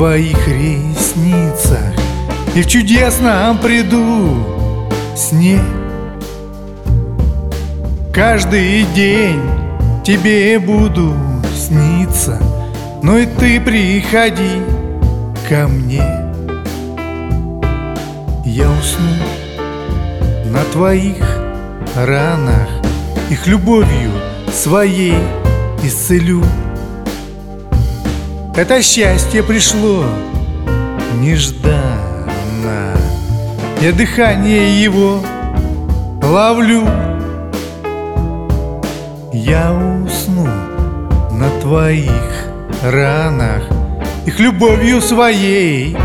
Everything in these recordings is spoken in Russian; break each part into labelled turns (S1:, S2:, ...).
S1: твоих ресницах. И в чудесном приду сне Каждый день тебе буду сниться Ну и ты приходи ко мне. Я усну на твоих ранах Их любовью своей исцелю Это счастье пришло нежданно. Я дыхание его ловлю. Я усну на твоих ранах Их любовью своей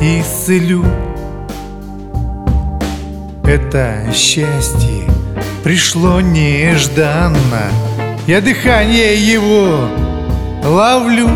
S1: исцелю. Это счастье пришло нежданно. Я дыхание его ловлю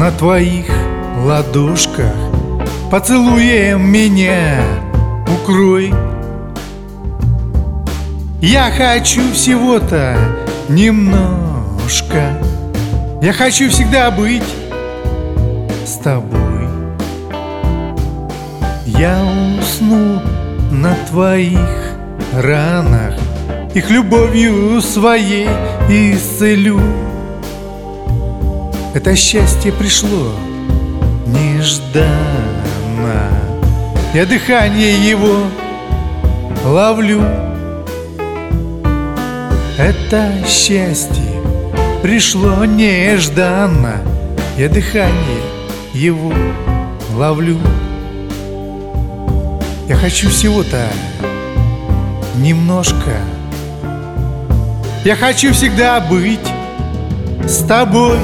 S1: на твоих ладошках. Поцелуем меня укрой. Я хочу всего-то немножко. Я хочу всегда быть с тобой. Я усну на твоих ранах. Их любовью своей исцелю это счастье пришло нежданно. Я дыхание его ловлю. Это счастье пришло нежданно. Я дыхание его ловлю. Я хочу всего-то немножко. Я хочу всегда быть с тобой